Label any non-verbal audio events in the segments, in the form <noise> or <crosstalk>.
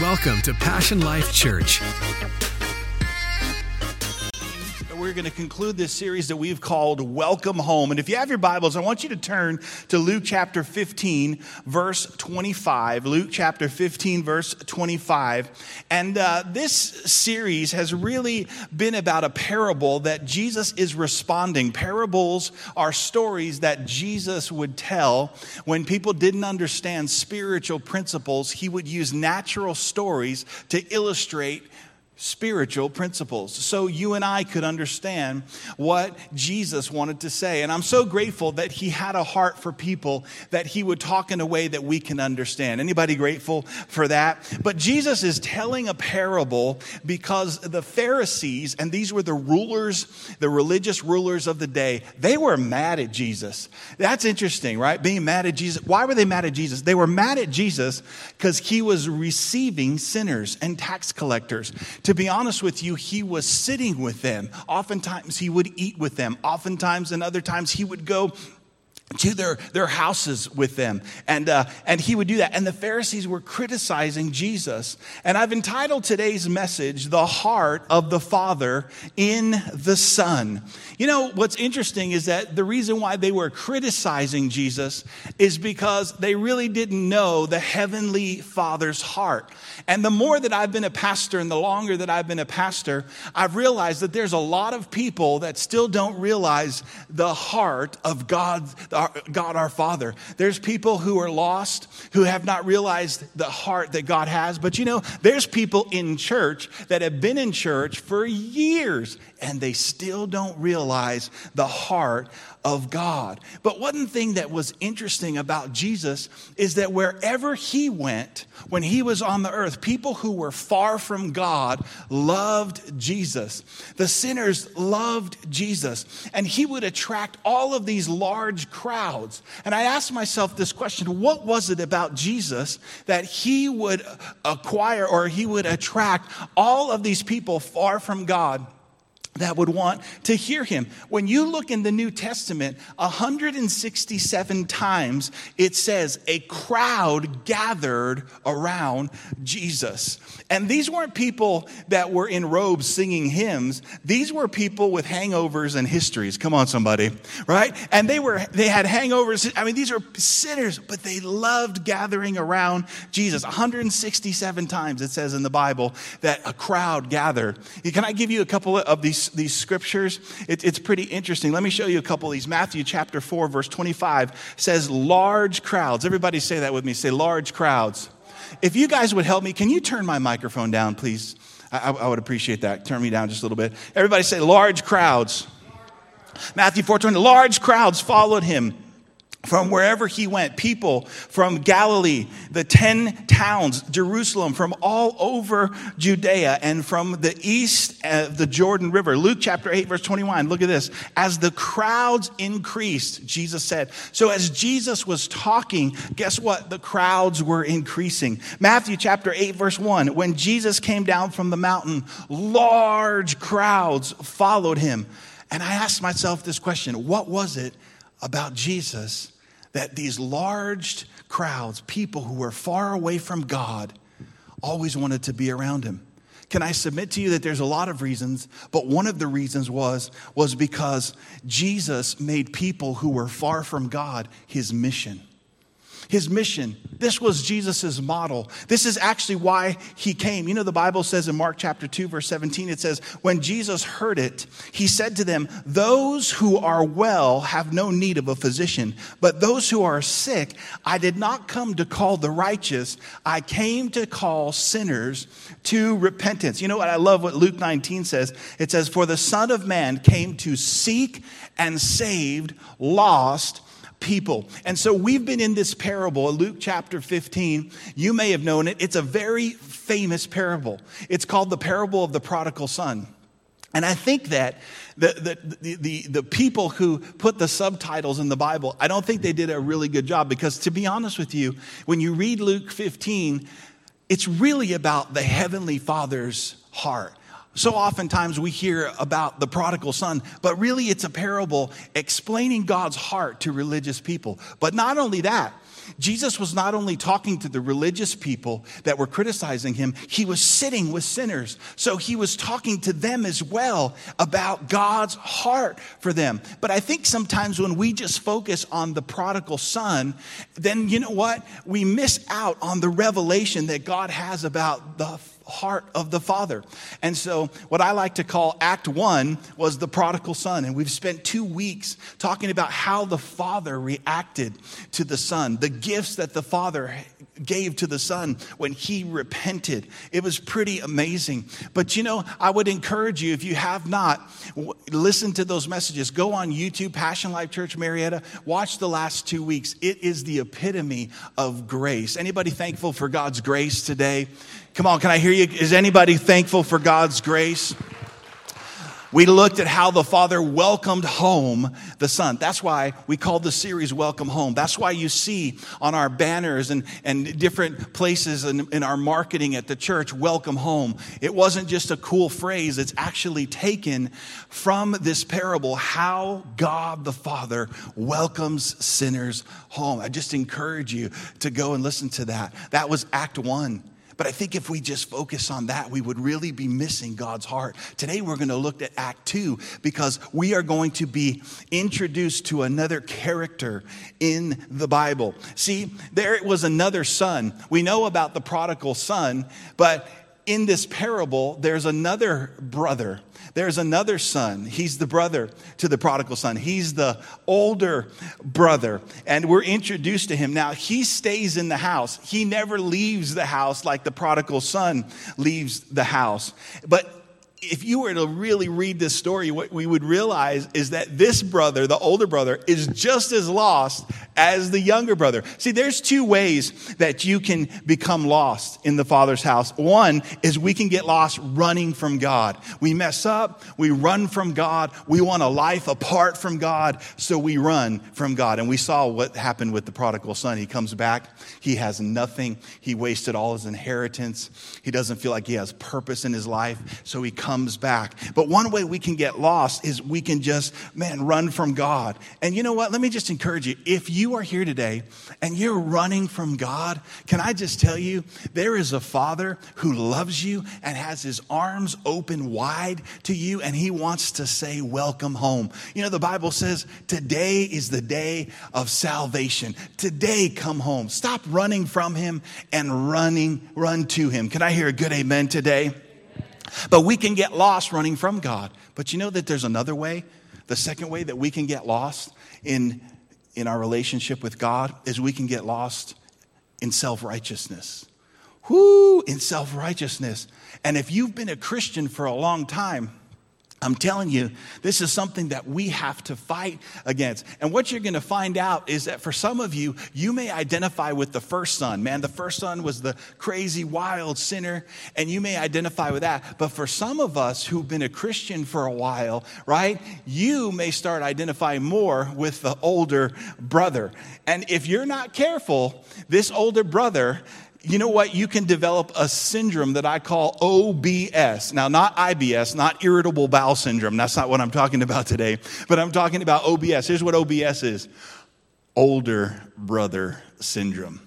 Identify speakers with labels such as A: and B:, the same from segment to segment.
A: Welcome to Passion Life Church.
B: We're going to conclude this series that we've called Welcome Home. And if you have your Bibles, I want you to turn to Luke chapter 15, verse 25. Luke chapter 15, verse 25. And uh, this series has really been about a parable that Jesus is responding. Parables are stories that Jesus would tell when people didn't understand spiritual principles. He would use natural stories to illustrate spiritual principles so you and I could understand what Jesus wanted to say. And I'm so grateful that he had a heart for people that he would talk in a way that we can understand. Anybody grateful for that? But Jesus is telling a parable because the Pharisees and these were the rulers, the religious rulers of the day, they were mad at Jesus. That's interesting, right? Being mad at Jesus. Why were they mad at Jesus? They were mad at Jesus because he was receiving sinners and tax collectors to be honest with you, he was sitting with them. Oftentimes he would eat with them. Oftentimes and other times he would go to their, their houses with them. And, uh, and he would do that. And the Pharisees were criticizing Jesus. And I've entitled today's message, The Heart of the Father in the Son. You know, what's interesting is that the reason why they were criticizing Jesus is because they really didn't know the Heavenly Father's heart. And the more that I've been a pastor and the longer that I've been a pastor, I've realized that there's a lot of people that still don't realize the heart of God, God our Father. There's people who are lost who have not realized the heart that God has. But you know, there's people in church that have been in church for years and they still don't realize the heart of God. But one thing that was interesting about Jesus is that wherever he went, when he was on the earth, people who were far from God loved Jesus. The sinners loved Jesus. And he would attract all of these large crowds. And I asked myself this question what was it about Jesus that he would acquire or he would attract all of these people far from God? That would want to hear him. When you look in the New Testament, 167 times it says a crowd gathered around Jesus. And these weren't people that were in robes singing hymns. These were people with hangovers and histories. Come on somebody, right? And they were they had hangovers. I mean these are sinners, but they loved gathering around Jesus. 167 times it says in the Bible that a crowd gathered. Can I give you a couple of these these, scriptures, it, it's pretty interesting. Let me show you a couple of these. Matthew chapter 4, verse 25 says, large crowds. Everybody say that with me. Say, large crowds. If you guys would help me, can you turn my microphone down, please? I, I would appreciate that. Turn me down just a little bit. Everybody say, large crowds. Matthew 4 20, large crowds followed him from wherever he went, people from Galilee, the 10 towns, Jerusalem, from all over Judea, and from the east of the Jordan River. Luke chapter 8, verse 21. Look at this. As the crowds increased, Jesus said. So as Jesus was talking, guess what? The crowds were increasing. Matthew chapter 8, verse 1. When Jesus came down from the mountain, large crowds followed him. And I asked myself this question What was it about Jesus? That these large crowds, people who were far away from God, always wanted to be around him. Can I submit to you that there's a lot of reasons, but one of the reasons was was because Jesus made people who were far from God his mission his mission. This was Jesus' model. This is actually why he came. You know, the Bible says in Mark chapter 2, verse 17, it says, When Jesus heard it, he said to them, Those who are well have no need of a physician, but those who are sick, I did not come to call the righteous, I came to call sinners to repentance. You know what? I love what Luke 19 says. It says, For the Son of Man came to seek and saved lost people. And so we've been in this parable, Luke chapter 15. You may have known it. It's a very famous parable. It's called the parable of the prodigal son. And I think that the, the, the, the, people who put the subtitles in the Bible, I don't think they did a really good job because, to be honest with you, when you read Luke 15, it's really about the Heavenly Father's heart. So oftentimes we hear about the prodigal son, but really it's a parable explaining God's heart to religious people. But not only that, Jesus was not only talking to the religious people that were criticizing him, he was sitting with sinners. So he was talking to them as well about God's heart for them. But I think sometimes when we just focus on the prodigal son, then you know what? We miss out on the revelation that God has about the heart of the Father. And so, what I like to call Act One was the prodigal son. And we've spent two weeks talking about how the Father reacted to the Son, the gifts that the Father gave to the Son when he repented. It was pretty amazing. But you know, I would encourage you, if you have not, listen to those messages. Go on YouTube, Passion Life Church Marietta, watch the last two weeks. It is the epitome of grace. Anybody thankful for God's grace today? Come on, can I hear you? Is anybody thankful for God's grace? We looked at how the Father welcomed home the Son. That's why we called the series Welcome Home. That's why you see on our banners and, and different places in, in our marketing at the church, Welcome Home. It wasn't just a cool phrase, it's actually taken from this parable how God the Father welcomes sinners home. I just encourage you to go and listen to that. That was Act One. But I think if we just focus on that, we would really be missing God's heart. Today, we're going to look at Act Two because we are going to be introduced to another character in the Bible. See, there it was another son. We know about the prodigal son, but in this parable, there's another brother. There's another son. He's the brother to the prodigal son. He's the older brother. And we're introduced to him. Now, he stays in the house. He never leaves the house like the prodigal son leaves the house. But if you were to really read this story, what we would realize is that this brother, the older brother, is just as lost as the younger brother. See, there's two ways that you can become lost in the Father's house. One is we can get lost running from God. We mess up, we run from God, we want a life apart from God, so we run from God. And we saw what happened with the prodigal son. He comes back, he has nothing, he wasted all his inheritance, he doesn't feel like he has purpose in his life, so he comes back. But one way we can get lost is we can just, man, run from God. And you know what? Let me just encourage you. If you are here today and you're running from God, can I just tell you, there is a Father who loves you and has his arms open wide to you, and he wants to say, Welcome home. You know, the Bible says, Today is the day of salvation. Today, come home. Stop running from him and running, run to him. Can I hear a good amen today? But we can get lost running from God. But you know that there's another way? The second way that we can get lost in in our relationship with God is we can get lost in self righteousness. Whoo, in self righteousness. And if you've been a Christian for a long time, I'm telling you, this is something that we have to fight against. And what you're going to find out is that for some of you, you may identify with the first son. Man, the first son was the crazy, wild sinner, and you may identify with that. But for some of us who've been a Christian for a while, right, you may start identifying more with the older brother. And if you're not careful, this older brother you know what? You can develop a syndrome that I call OBS. Now, not IBS, not irritable bowel syndrome. That's not what I'm talking about today, but I'm talking about OBS. Here's what OBS is older brother syndrome.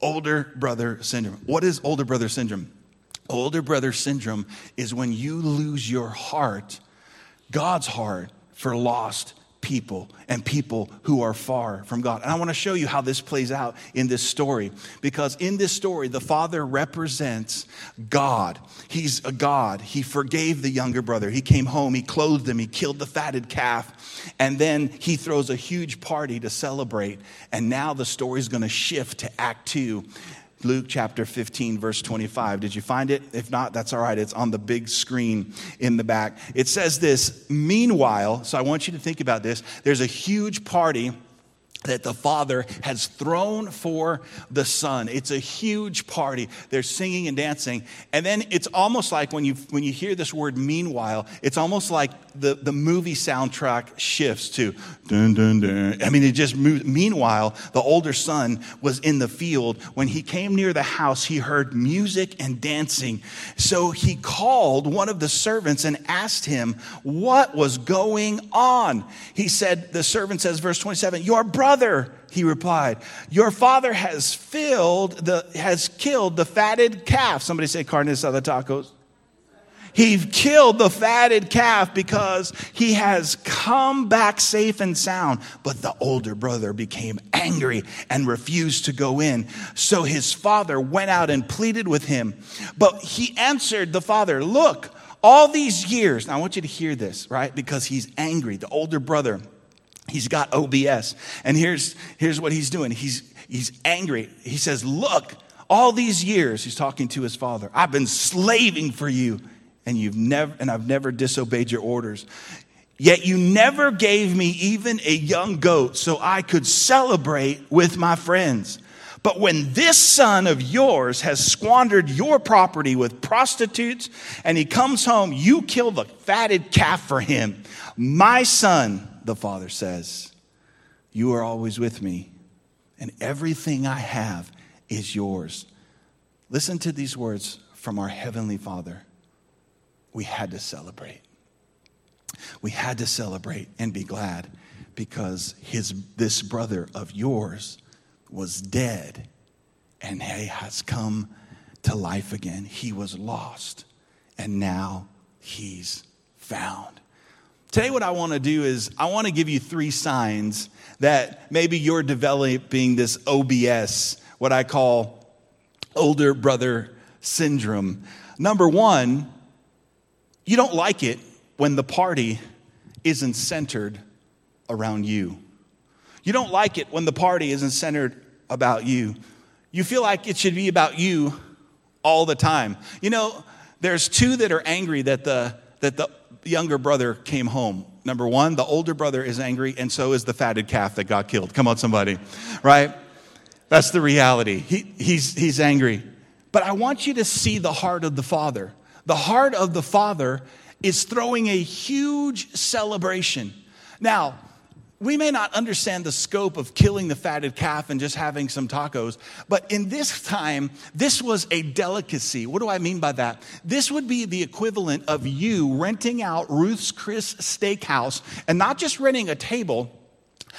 B: Older brother syndrome. What is older brother syndrome? Older brother syndrome is when you lose your heart, God's heart, for lost people and people who are far from God. And I want to show you how this plays out in this story because in this story, the father represents God. He's a God. He forgave the younger brother. He came home, he clothed him, he killed the fatted calf, and then he throws a huge party to celebrate. And now the story is going to shift to Act Two. Luke chapter 15, verse 25. Did you find it? If not, that's all right. It's on the big screen in the back. It says this Meanwhile, so I want you to think about this. There's a huge party that the father has thrown for the son. It's a huge party. They're singing and dancing. And then it's almost like when you when you hear this word meanwhile it's almost like the, the movie soundtrack shifts to dun dun dun. I mean it just moves meanwhile the older son was in the field. When he came near the house he heard music and dancing. So he called one of the servants and asked him what was going on. He said the servant says verse 27 your brother he replied, Your father has filled the has killed the fatted calf. Somebody say carne asada tacos. He killed the fatted calf because he has come back safe and sound. But the older brother became angry and refused to go in. So his father went out and pleaded with him. But he answered the father, Look, all these years, now I want you to hear this, right? Because he's angry. The older brother He's got OBS. And here's, here's what he's doing. He's, he's angry. He says, Look, all these years, he's talking to his father, I've been slaving for you, and you've never and I've never disobeyed your orders. Yet you never gave me even a young goat so I could celebrate with my friends. But when this son of yours has squandered your property with prostitutes and he comes home, you kill the fatted calf for him. My son, the Father says, You are always with me, and everything I have is yours. Listen to these words from our Heavenly Father. We had to celebrate. We had to celebrate and be glad because his, this brother of yours was dead and he has come to life again. He was lost and now he's found. Today, what I want to do is I want to give you three signs that maybe you're developing this OBS, what I call older brother syndrome. Number one, you don't like it when the party isn't centered around you. You don't like it when the party isn't centered about you. You feel like it should be about you all the time. You know, there's two that are angry that the that the younger brother came home. Number one, the older brother is angry, and so is the fatted calf that got killed. Come on, somebody, right? That's the reality. He, he's, he's angry. But I want you to see the heart of the father. The heart of the father is throwing a huge celebration. Now, we may not understand the scope of killing the fatted calf and just having some tacos, but in this time, this was a delicacy. What do I mean by that? This would be the equivalent of you renting out Ruth's Chris Steakhouse and not just renting a table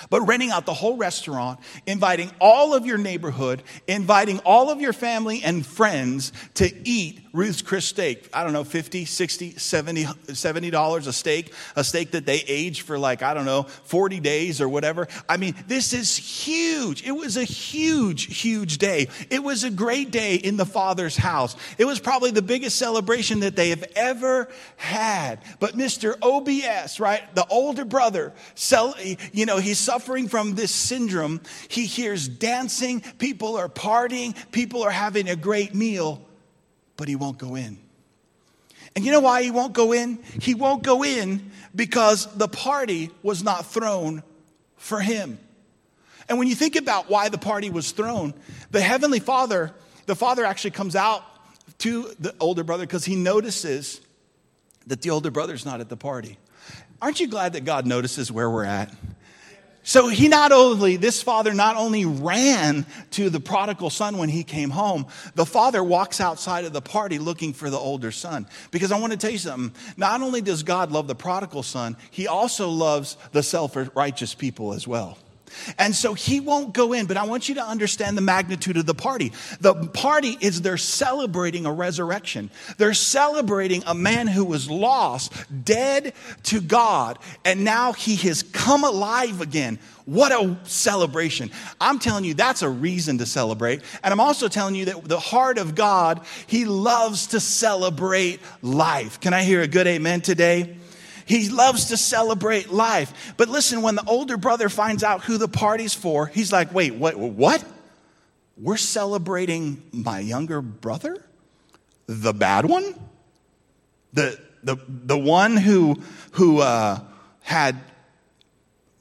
B: but renting out the whole restaurant, inviting all of your neighborhood, inviting all of your family and friends to eat Ruth's Chris steak, I don't know, 50, 60, 70, 70 dollars a steak, a steak that they age for like, I don't know, 40 days or whatever. I mean, this is huge. It was a huge, huge day. It was a great day in the Father's house. It was probably the biggest celebration that they have ever had. But Mr. OBS, right, the older brother, you know, he's suffering from this syndrome. He hears dancing, people are partying, people are having a great meal but he won't go in. And you know why he won't go in? He won't go in because the party was not thrown for him. And when you think about why the party was thrown, the Heavenly Father, the Father actually comes out to the older brother because he notices that the older brother's not at the party. Aren't you glad that God notices where we're at? So he not only, this father not only ran to the prodigal son when he came home, the father walks outside of the party looking for the older son. Because I want to tell you something. Not only does God love the prodigal son, he also loves the self righteous people as well. And so he won't go in, but I want you to understand the magnitude of the party. The party is they're celebrating a resurrection. They're celebrating a man who was lost, dead to God, and now he has come alive again. What a celebration. I'm telling you, that's a reason to celebrate. And I'm also telling you that the heart of God, he loves to celebrate life. Can I hear a good amen today? He loves to celebrate life. But listen, when the older brother finds out who the party's for, he's like, wait, what? What? We're celebrating my younger brother? The bad one? The, the, the one who, who uh, had,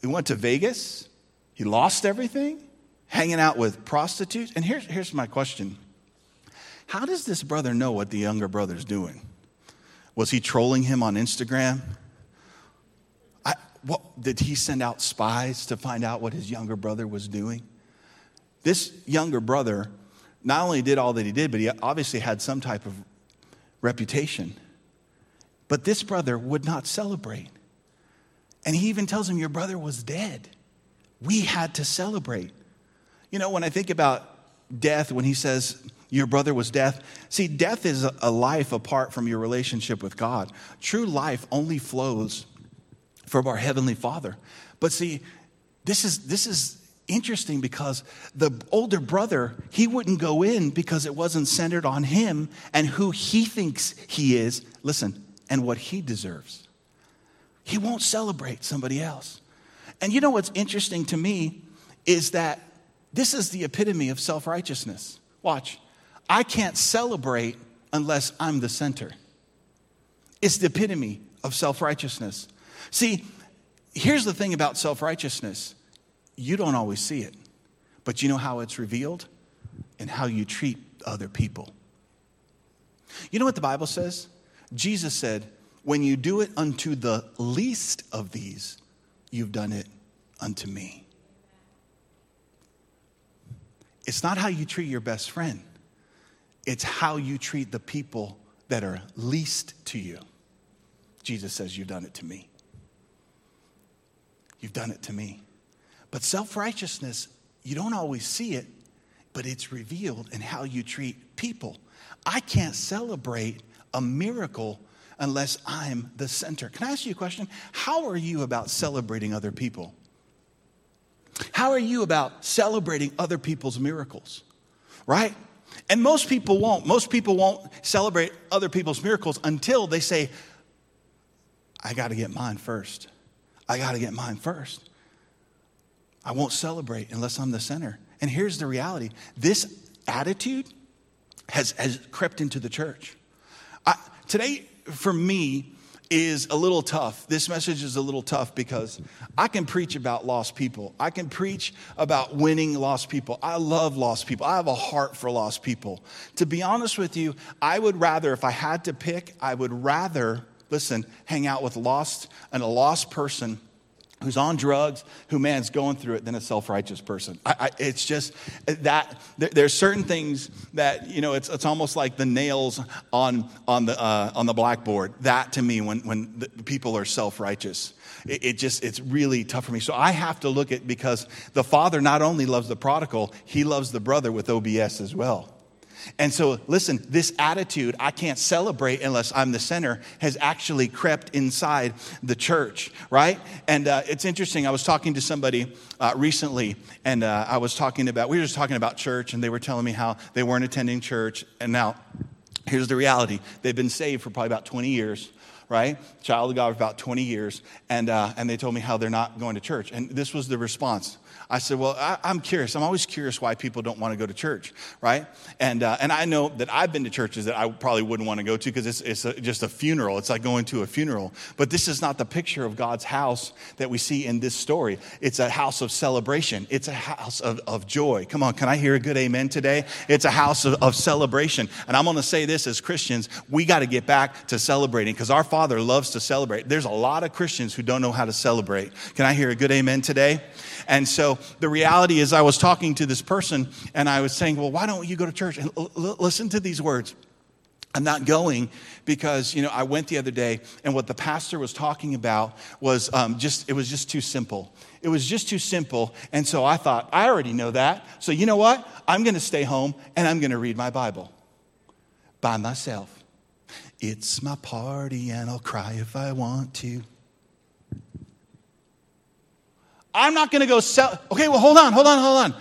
B: he went to Vegas He lost everything, hanging out with prostitutes. And here's, here's my question How does this brother know what the younger brother's doing? Was he trolling him on Instagram? What, did he send out spies to find out what his younger brother was doing? This younger brother not only did all that he did, but he obviously had some type of reputation. But this brother would not celebrate. And he even tells him, Your brother was dead. We had to celebrate. You know, when I think about death, when he says, Your brother was death, see, death is a life apart from your relationship with God. True life only flows from our Heavenly Father. But see, this is, this is interesting because the older brother, he wouldn't go in because it wasn't centered on him and who he thinks he is. Listen, and what he deserves. He won't celebrate somebody else. And you know what's interesting to me is that this is the epitome of self righteousness. Watch. I can't celebrate unless I'm the center. It's the epitome of self righteousness. See, here's the thing about self righteousness you don't always see it, but you know how it's revealed? And how you treat other people. You know what the Bible says? Jesus said, When you do it unto the least of these, you've done it unto me. It's not how you treat your best friend, it's how you treat the people that are least to you. Jesus says, You've done it to me. You've done it to me. But self righteousness, you don't always see it, but it's revealed in how you treat people. I can't celebrate a miracle unless I'm the center. Can I ask you a question? How are you about celebrating other people? How are you about celebrating other people's miracles? Right? And most people won't. Most people won't celebrate other people's miracles until they say, I got to get mine first. I got to get mine first. I won't celebrate unless I'm the center. And here's the reality this attitude has, has crept into the church. I, today, for me, is a little tough. This message is a little tough because I can preach about lost people. I can preach about winning lost people. I love lost people. I have a heart for lost people. To be honest with you, I would rather, if I had to pick, I would rather, listen, hang out with lost and a lost person who's on drugs, who man's going through it, than a self-righteous person. I, I, it's just that there, there's certain things that you know. It's, it's almost like the nails on on the uh, on the blackboard. That to me, when when people are self-righteous, it just it's really tough for me. So I have to look at because the father not only loves the prodigal, he loves the brother with OBS as well. And so, listen, this attitude, I can't celebrate unless I'm the center, has actually crept inside the church, right? And uh, it's interesting. I was talking to somebody uh, recently, and uh, I was talking about, we were just talking about church, and they were telling me how they weren't attending church. And now, here's the reality they've been saved for probably about 20 years right? Child of God for about 20 years. And, uh, and they told me how they're not going to church. And this was the response. I said, Well, I, am curious. I'm always curious why people don't want to go to church, right? And, uh, and I know that I've been to churches that I probably wouldn't want to go to because it's, it's a, just a funeral. It's like going to a funeral. But this is not the picture of God's house that we see in this story. It's a house of celebration, it's a house of, of joy. Come on, can I hear a good amen today? It's a house of, of celebration. And I'm going to say this as Christians we got to get back to celebrating because our Father loves to celebrate. There's a lot of Christians who don't know how to celebrate. Can I hear a good amen today? And so the reality is, I was talking to this person and I was saying, Well, why don't you go to church? And l- l- listen to these words. I'm not going because, you know, I went the other day and what the pastor was talking about was um, just, it was just too simple. It was just too simple. And so I thought, I already know that. So you know what? I'm going to stay home and I'm going to read my Bible by myself. It's my party and I'll cry if I want to. I'm not going to go sell. Okay, well, hold on, hold on, hold on.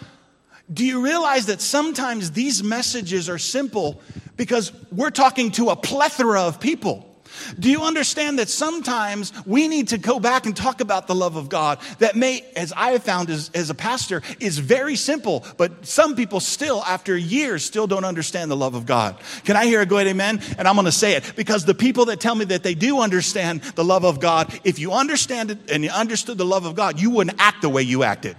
B: Do you realize that sometimes these messages are simple because we're talking to a plethora of people? Do you understand that sometimes we need to go back and talk about the love of God that may, as I have found as, as a pastor, is very simple, but some people still, after years, still don't understand the love of God. Can I hear a good amen? And I'm going to say it because the people that tell me that they do understand the love of God, if you understand it and you understood the love of God, you wouldn't act the way you acted.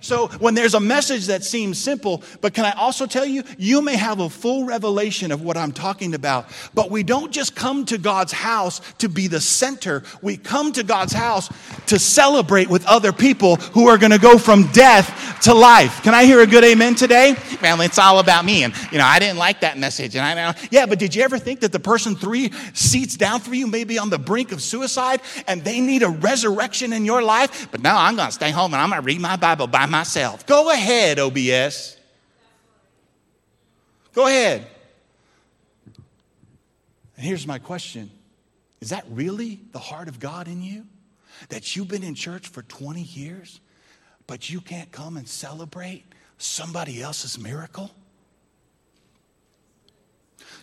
B: So when there's a message that seems simple, but can I also tell you, you may have a full revelation of what I'm talking about, but we don't just come to God's house to be the center. We come to God's house to celebrate with other people who are going to go from death to life. Can I hear a good amen today? Well, it's all about me. And, you know, I didn't like that message. And I know, yeah, but did you ever think that the person three seats down for you may be on the brink of suicide and they need a resurrection in your life? But no, I'm going to stay home and I'm going to read my Bible by myself myself. Go ahead, OBS. Go ahead. And here's my question Is that really the heart of God in you? That you've been in church for 20 years, but you can't come and celebrate somebody else's miracle?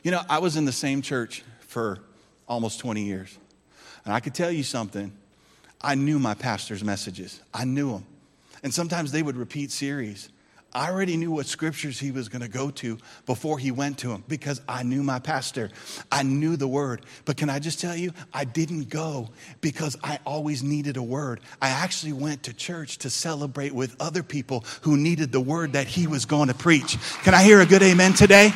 B: You know, I was in the same church for almost 20 years. And I could tell you something. I knew my pastor's messages, I knew them. And sometimes they would repeat series. I already knew what scriptures he was going to go to before he went to them because I knew my pastor. I knew the word. But can I just tell you, I didn't go because I always needed a word. I actually went to church to celebrate with other people who needed the word that he was going to preach. Can I hear a good amen today?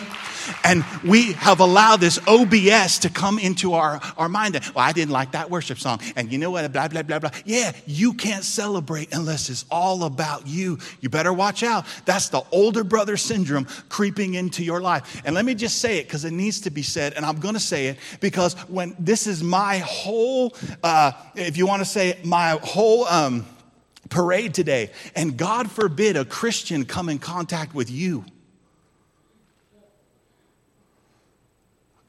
B: And we have allowed this OBS to come into our, our mind. That, well, I didn't like that worship song. And you know what? Blah, blah, blah, blah. Yeah, you can't celebrate unless it's all about you. You better watch out. That's the older brother syndrome creeping into your life. And let me just say it because it needs to be said. And I'm going to say it because when this is my whole, uh, if you want to say my whole, um, parade today, and God forbid a Christian come in contact with you.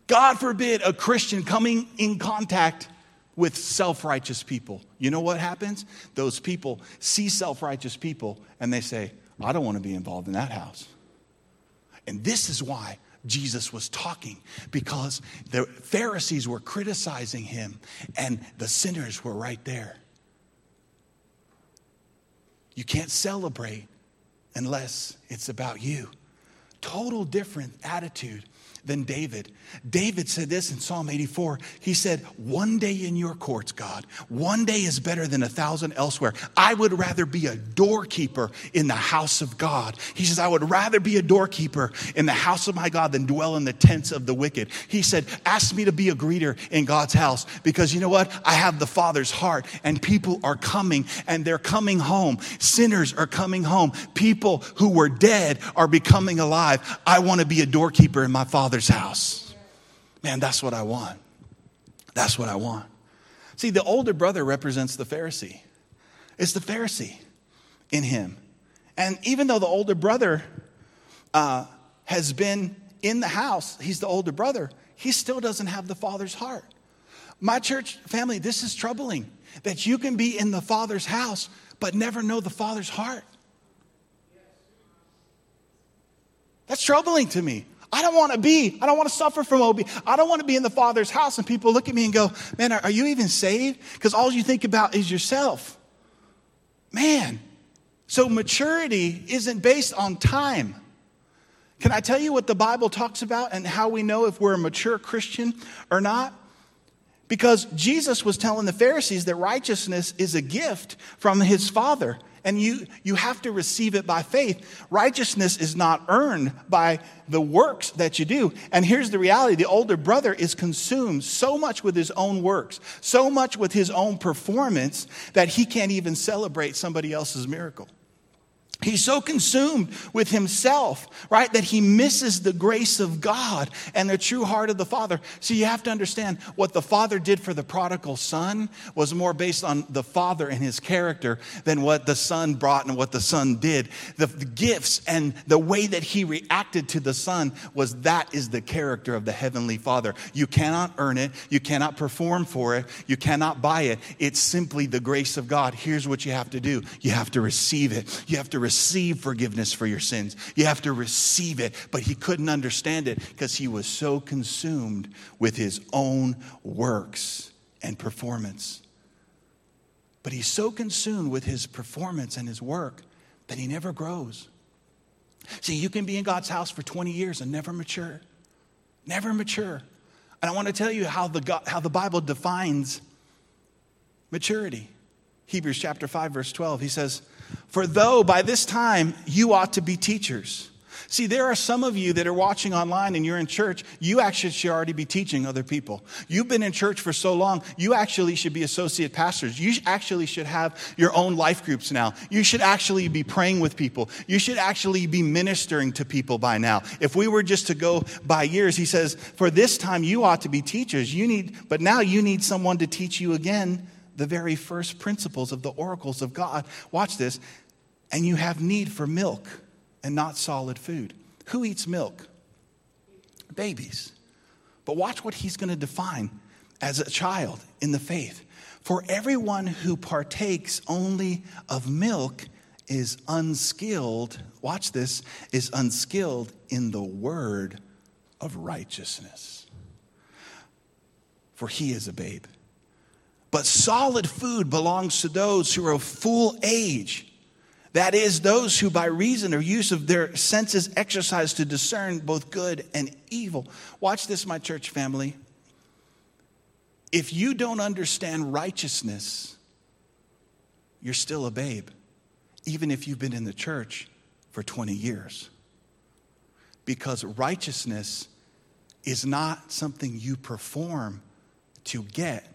B: God forbid a Christian coming in contact with self righteous people. You know what happens? Those people see self righteous people and they say, I don't want to be involved in that house. And this is why Jesus was talking because the Pharisees were criticizing him and the sinners were right there. You can't celebrate unless it's about you. Total different attitude than David. David said this in Psalm 84. He said, One day in your courts, God, one day is better than a thousand elsewhere. I would rather be a doorkeeper in the house of God. He says, I would rather be a doorkeeper in the house of my God than dwell in the tents of the wicked. He said, Ask me to be a greeter in God's house because you know what? I have the Father's heart and people are coming and they're coming home. Sinners are coming home. People who were dead are becoming alive. I want to be a doorkeeper in my Father's Father's house. Man, that's what I want. That's what I want. See, the older brother represents the Pharisee. It's the Pharisee in him. And even though the older brother uh, has been in the house, he's the older brother, he still doesn't have the father's heart. My church family, this is troubling that you can be in the father's house but never know the father's heart. That's troubling to me. I don't want to be, I don't want to suffer from OB. I don't want to be in the Father's house and people look at me and go, Man, are, are you even saved? Because all you think about is yourself. Man. So maturity isn't based on time. Can I tell you what the Bible talks about and how we know if we're a mature Christian or not? Because Jesus was telling the Pharisees that righteousness is a gift from his Father and you, you have to receive it by faith. Righteousness is not earned by the works that you do. And here's the reality the older brother is consumed so much with his own works, so much with his own performance, that he can't even celebrate somebody else's miracle. He's so consumed with himself, right, that he misses the grace of God and the true heart of the Father. So you have to understand what the Father did for the prodigal son was more based on the Father and his character than what the Son brought and what the Son did. The, the gifts and the way that he reacted to the Son was that is the character of the Heavenly Father. You cannot earn it, you cannot perform for it, you cannot buy it. It's simply the grace of God. Here's what you have to do you have to receive it. You have to receive forgiveness for your sins. You have to receive it. But he couldn't understand it because he was so consumed with his own works and performance. But he's so consumed with his performance and his work that he never grows. See, you can be in God's house for 20 years and never mature. Never mature. And I want to tell you how the, God, how the Bible defines maturity. Hebrews chapter 5, verse 12, he says, For though by this time you ought to be teachers. See, there are some of you that are watching online and you're in church, you actually should already be teaching other people. You've been in church for so long, you actually should be associate pastors. You actually should have your own life groups now. You should actually be praying with people. You should actually be ministering to people by now. If we were just to go by years, he says, for this time you ought to be teachers. You need, but now you need someone to teach you again the very first principles of the oracles of God. Watch this. And you have need for milk and not solid food. Who eats milk? Babies. But watch what he's going to define as a child in the faith. For everyone who partakes only of milk is unskilled, watch this, is unskilled in the word of righteousness. For he is a babe. But solid food belongs to those who are of full age that is, those who by reason or use of their senses exercise to discern both good and evil. Watch this, my church family. If you don't understand righteousness, you're still a babe, even if you've been in the church for 20 years. Because righteousness is not something you perform to get,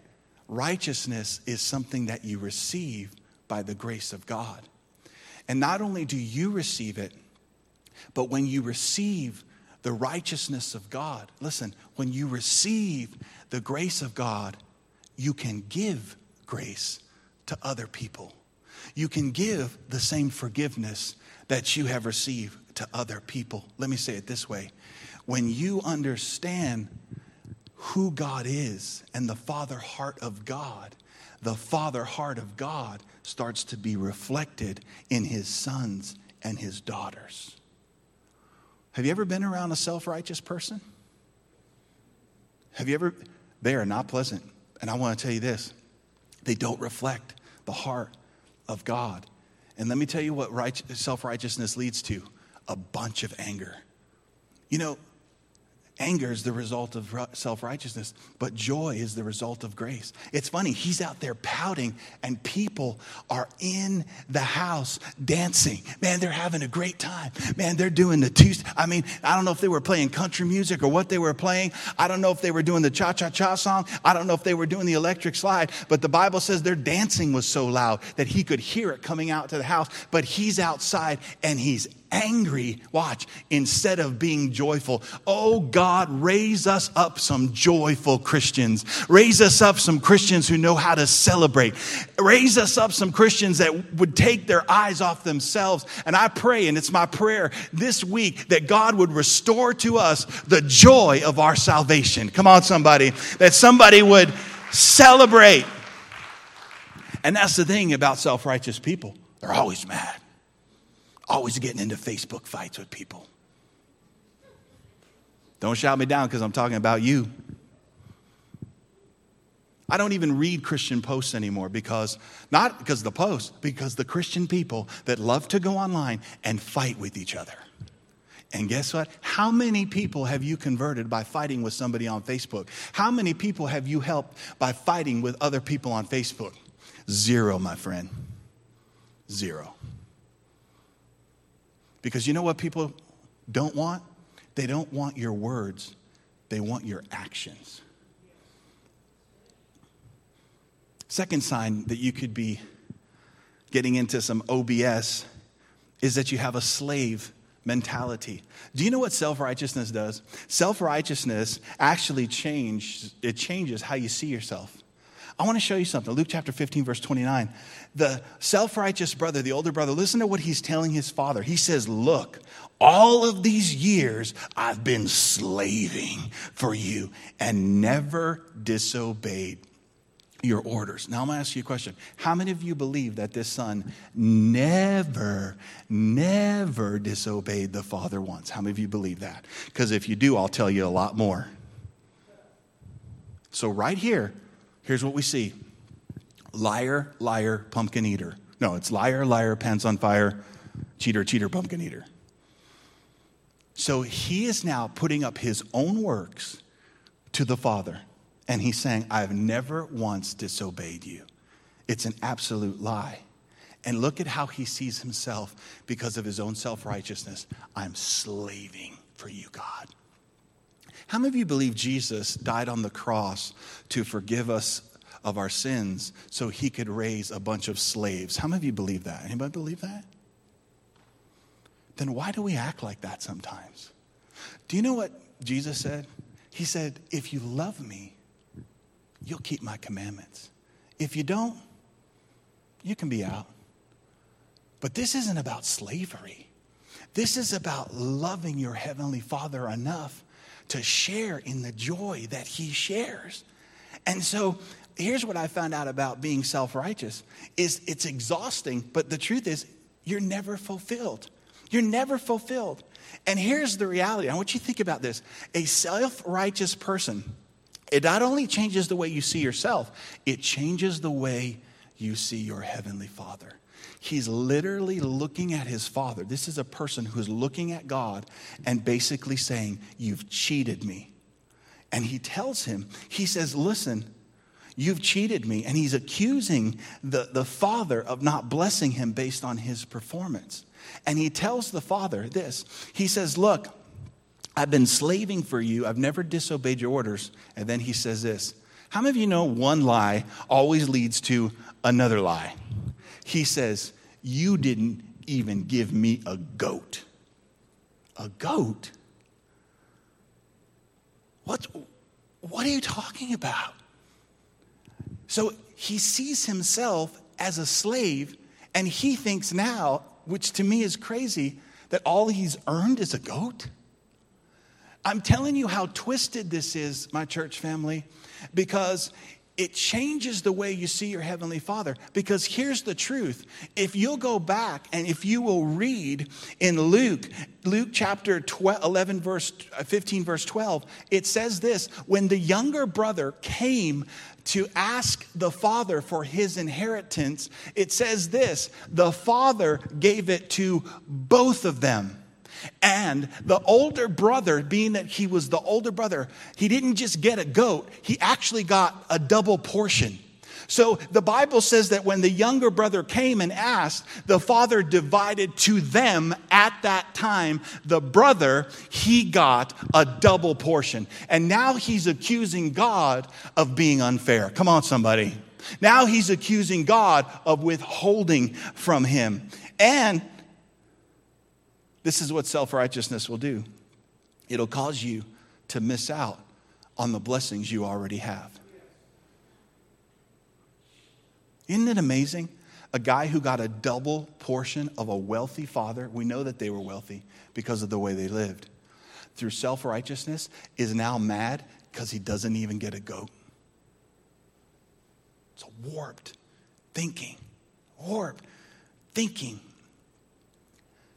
B: righteousness is something that you receive by the grace of God. And not only do you receive it, but when you receive the righteousness of God, listen, when you receive the grace of God, you can give grace to other people. You can give the same forgiveness that you have received to other people. Let me say it this way when you understand who God is and the Father heart of God, the Father heart of God starts to be reflected in his sons and his daughters. Have you ever been around a self righteous person? Have you ever? They are not pleasant. And I want to tell you this they don't reflect the heart of God. And let me tell you what right, self righteousness leads to a bunch of anger. You know, Anger is the result of self righteousness, but joy is the result of grace. It's funny, he's out there pouting, and people are in the house dancing. Man, they're having a great time. Man, they're doing the two. I mean, I don't know if they were playing country music or what they were playing. I don't know if they were doing the cha cha cha song. I don't know if they were doing the electric slide, but the Bible says their dancing was so loud that he could hear it coming out to the house. But he's outside and he's angry, watch, instead of being joyful. Oh God, raise us up some joyful Christians. Raise us up some Christians who know how to celebrate. Raise us up some Christians that would take their eyes off themselves. And I pray, and it's my prayer this week, that God would restore to us the joy of our salvation. Come on, somebody. That somebody would celebrate. And that's the thing about self righteous people. They're always mad always getting into Facebook fights with people. Don't shout me down because I'm talking about you. I don't even read Christian posts anymore because, not because the posts, because the Christian people that love to go online and fight with each other. And guess what? How many people have you converted by fighting with somebody on Facebook? How many people have you helped by fighting with other people on Facebook? Zero, my friend. Zero. Because you know what people don't want? They don't want your words, they want your actions. Second sign that you could be getting into some OBS is that you have a slave mentality. Do you know what self-righteousness does? Self-righteousness actually changes it changes how you see yourself. I want to show you something. Luke chapter 15, verse 29. The self righteous brother, the older brother, listen to what he's telling his father. He says, Look, all of these years I've been slaving for you and never disobeyed your orders. Now I'm going to ask you a question. How many of you believe that this son never, never disobeyed the father once? How many of you believe that? Because if you do, I'll tell you a lot more. So, right here, here's what we see liar, liar, pumpkin eater. No, it's liar, liar, pants on fire, cheater, cheater, pumpkin eater. So he is now putting up his own works to the Father. And he's saying, I've never once disobeyed you. It's an absolute lie. And look at how he sees himself because of his own self righteousness. I'm slaving for you, God. How many of you believe Jesus died on the cross to forgive us of our sins so he could raise a bunch of slaves? How many of you believe that? Anybody believe that? Then why do we act like that sometimes? Do you know what Jesus said? He said, If you love me, you'll keep my commandments. If you don't, you can be out. But this isn't about slavery. This is about loving your heavenly Father enough to share in the joy that he shares. And so here's what I found out about being self-righteous is it's exhausting, but the truth is you're never fulfilled. You're never fulfilled. And here's the reality. I want you to think about this. A self-righteous person, it not only changes the way you see yourself, it changes the way you see your heavenly Father. He's literally looking at his father. This is a person who's looking at God and basically saying, You've cheated me. And he tells him, He says, Listen, you've cheated me. And he's accusing the, the father of not blessing him based on his performance. And he tells the father this He says, Look, I've been slaving for you, I've never disobeyed your orders. And then he says this How many of you know one lie always leads to another lie? He says, You didn't even give me a goat. A goat? What, what are you talking about? So he sees himself as a slave, and he thinks now, which to me is crazy, that all he's earned is a goat. I'm telling you how twisted this is, my church family, because it changes the way you see your heavenly father. Because here's the truth. If you'll go back and if you will read in luke luke chapter 12, 11 verse uh, 15 verse 12 it says this when the younger brother came to ask the father for his inheritance it says this the father gave it to both of them and the older brother, being that he was the older brother, he didn't just get a goat, he actually got a double portion. So the Bible says that when the younger brother came and asked, the father divided to them at that time. The brother, he got a double portion. And now he's accusing God of being unfair. Come on, somebody. Now he's accusing God of withholding from him. And this is what self righteousness will do it'll cause you to miss out on the blessings you already have. Isn't it amazing? A guy who got a double portion of a wealthy father, we know that they were wealthy because of the way they lived, through self righteousness, is now mad because he doesn't even get a goat. It's a warped thinking, warped thinking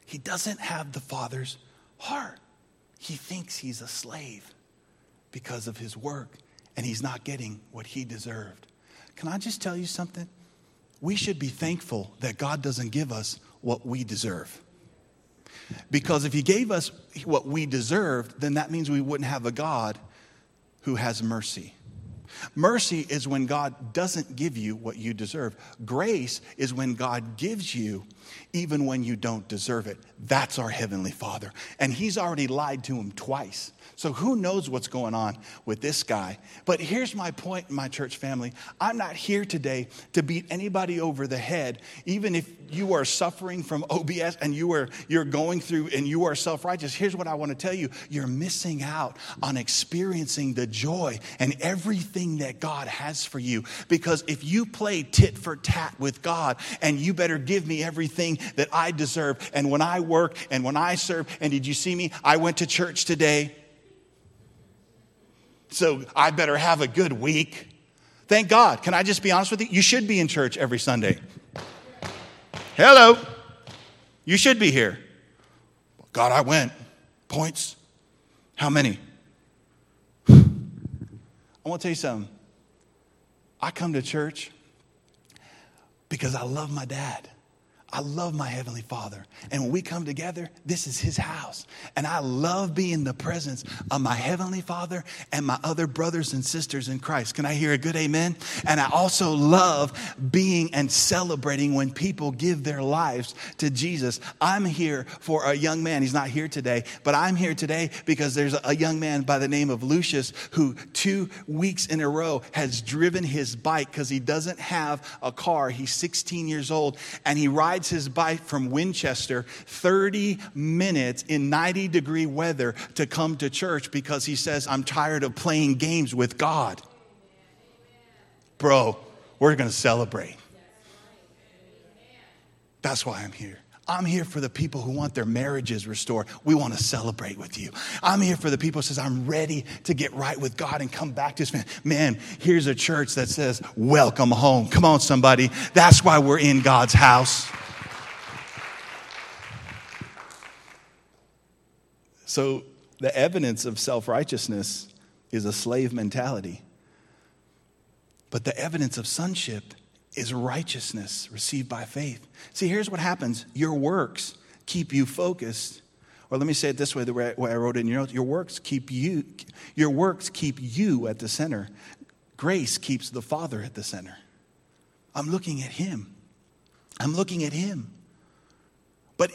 B: he doesn't have the Father's heart. He thinks he's a slave because of his work, and he's not getting what he deserved. Can I just tell you something? We should be thankful that God doesn't give us what we deserve. Because if he gave us what we deserved, then that means we wouldn't have a God who has mercy. Mercy is when God doesn't give you what you deserve. Grace is when God gives you even when you don't deserve it. That's our Heavenly Father. And He's already lied to him twice. So who knows what's going on with this guy? But here's my point, my church family. I'm not here today to beat anybody over the head, even if you are suffering from OBS and you are you're going through and you are self-righteous. Here's what I want to tell you. You're missing out on experiencing the joy and everything that God has for you. Because if you play tit for tat with God and you better give me everything that I deserve, and when I work and when I serve, and did you see me? I went to church today so I better have a good week. Thank God. Can I just be honest with you? You should be in church every Sunday. Hello. You should be here. God, I went. Points? How many? <sighs> I want to tell you something. I come to church because I love my dad. I love my Heavenly Father. And when we come together, this is His house. And I love being in the presence of my Heavenly Father and my other brothers and sisters in Christ. Can I hear a good amen? And I also love being and celebrating when people give their lives to Jesus. I'm here for a young man. He's not here today, but I'm here today because there's a young man by the name of Lucius who two weeks in a row has driven his bike because he doesn't have a car. He's 16 years old and he rides rides his bike from Winchester 30 minutes in 90 degree weather to come to church because he says, I'm tired of playing games with God. Bro, we're going to celebrate. That's why I'm here. I'm here for the people who want their marriages restored. We want to celebrate with you. I'm here for the people who says I'm ready to get right with God and come back to this man. Man, here's a church that says welcome home. Come on somebody. That's why we're in God's house. So, the evidence of self righteousness is a slave mentality. But the evidence of sonship is righteousness received by faith. See, here's what happens your works keep you focused. Or let me say it this way the way I wrote it in your notes your works keep you, your works keep you at the center. Grace keeps the Father at the center. I'm looking at Him. I'm looking at Him. But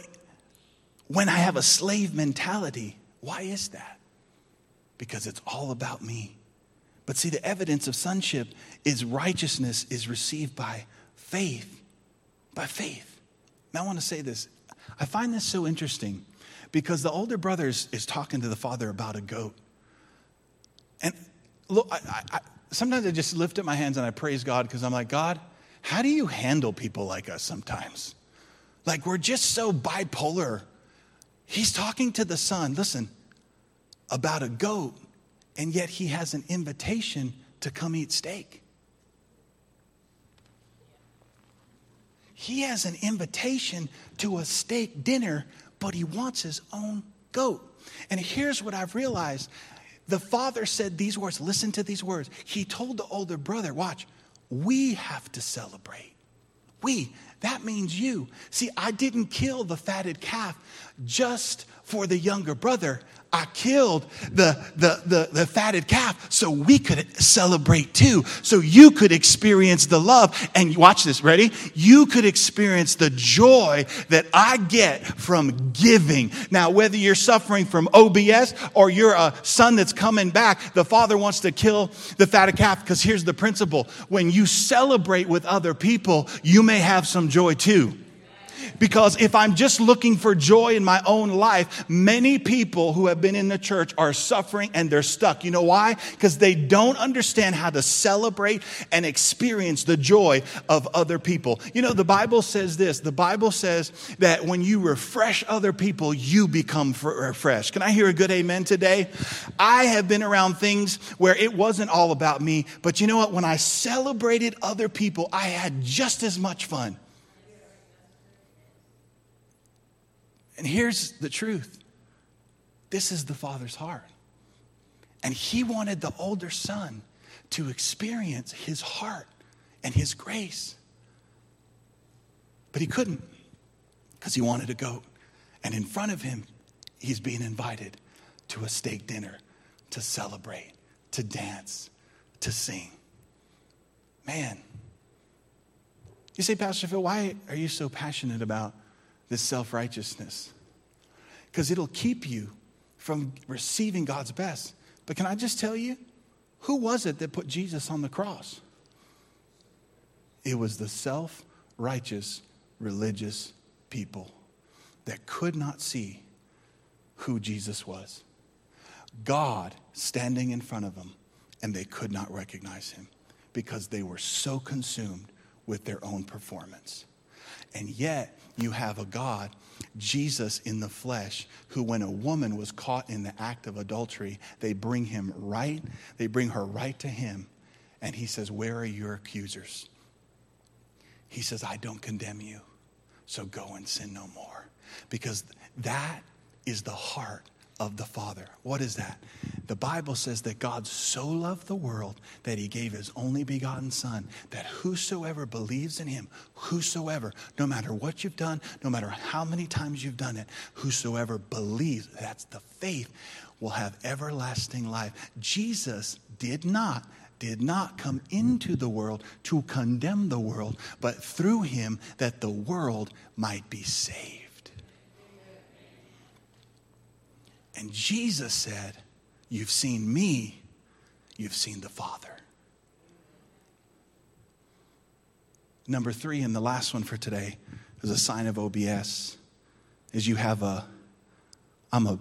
B: when I have a slave mentality. Why is that? Because it's all about me. But see, the evidence of sonship is righteousness is received by faith. By faith. Now, I want to say this. I find this so interesting because the older brother is, talking to the father about a goat. And look, I, I, sometimes I just lift up my hands and I praise God because I'm like, God, how do you handle people like us sometimes? Like, we're just so bipolar He's talking to the son, listen, about a goat, and yet he has an invitation to come eat steak. He has an invitation to a steak dinner, but he wants his own goat. And here's what I've realized the father said these words listen to these words. He told the older brother, watch, we have to celebrate. We, that means you. See, I didn't kill the fatted calf just for the younger brother. I killed the, the, the, the, fatted calf so we could celebrate too. So you could experience the love. And watch this, ready? You could experience the joy that I get from giving. Now, whether you're suffering from OBS or you're a son that's coming back, the father wants to kill the fatted calf because here's the principle. When you celebrate with other people, you may have some joy too. Because if I'm just looking for joy in my own life, many people who have been in the church are suffering and they're stuck. You know why? Because they don't understand how to celebrate and experience the joy of other people. You know, the Bible says this the Bible says that when you refresh other people, you become refreshed. Can I hear a good amen today? I have been around things where it wasn't all about me, but you know what? When I celebrated other people, I had just as much fun. And here's the truth this is the Father's heart. And He wanted the older son to experience His heart and His grace. But he couldn't because he wanted a goat. And in front of him, he's being invited to a steak dinner to celebrate, to dance, to sing. Man. You say, Pastor Phil, why are you so passionate about this self righteousness because it'll keep you from receiving God's best. But can I just tell you, who was it that put Jesus on the cross? It was the self righteous religious people that could not see who Jesus was. God standing in front of them, and they could not recognize him because they were so consumed with their own performance. And yet, you have a God, Jesus in the flesh, who, when a woman was caught in the act of adultery, they bring him right, they bring her right to him, and he says, Where are your accusers? He says, I don't condemn you, so go and sin no more. Because that is the heart of the Father. What is that? The Bible says that God so loved the world that he gave his only begotten Son, that whosoever believes in him, whosoever, no matter what you've done, no matter how many times you've done it, whosoever believes, that's the faith, will have everlasting life. Jesus did not did not come into the world to condemn the world, but through him that the world might be saved. And Jesus said, You've seen me, you've seen the Father. Number three, and the last one for today, is a sign of OBS, is you have a, I'm a,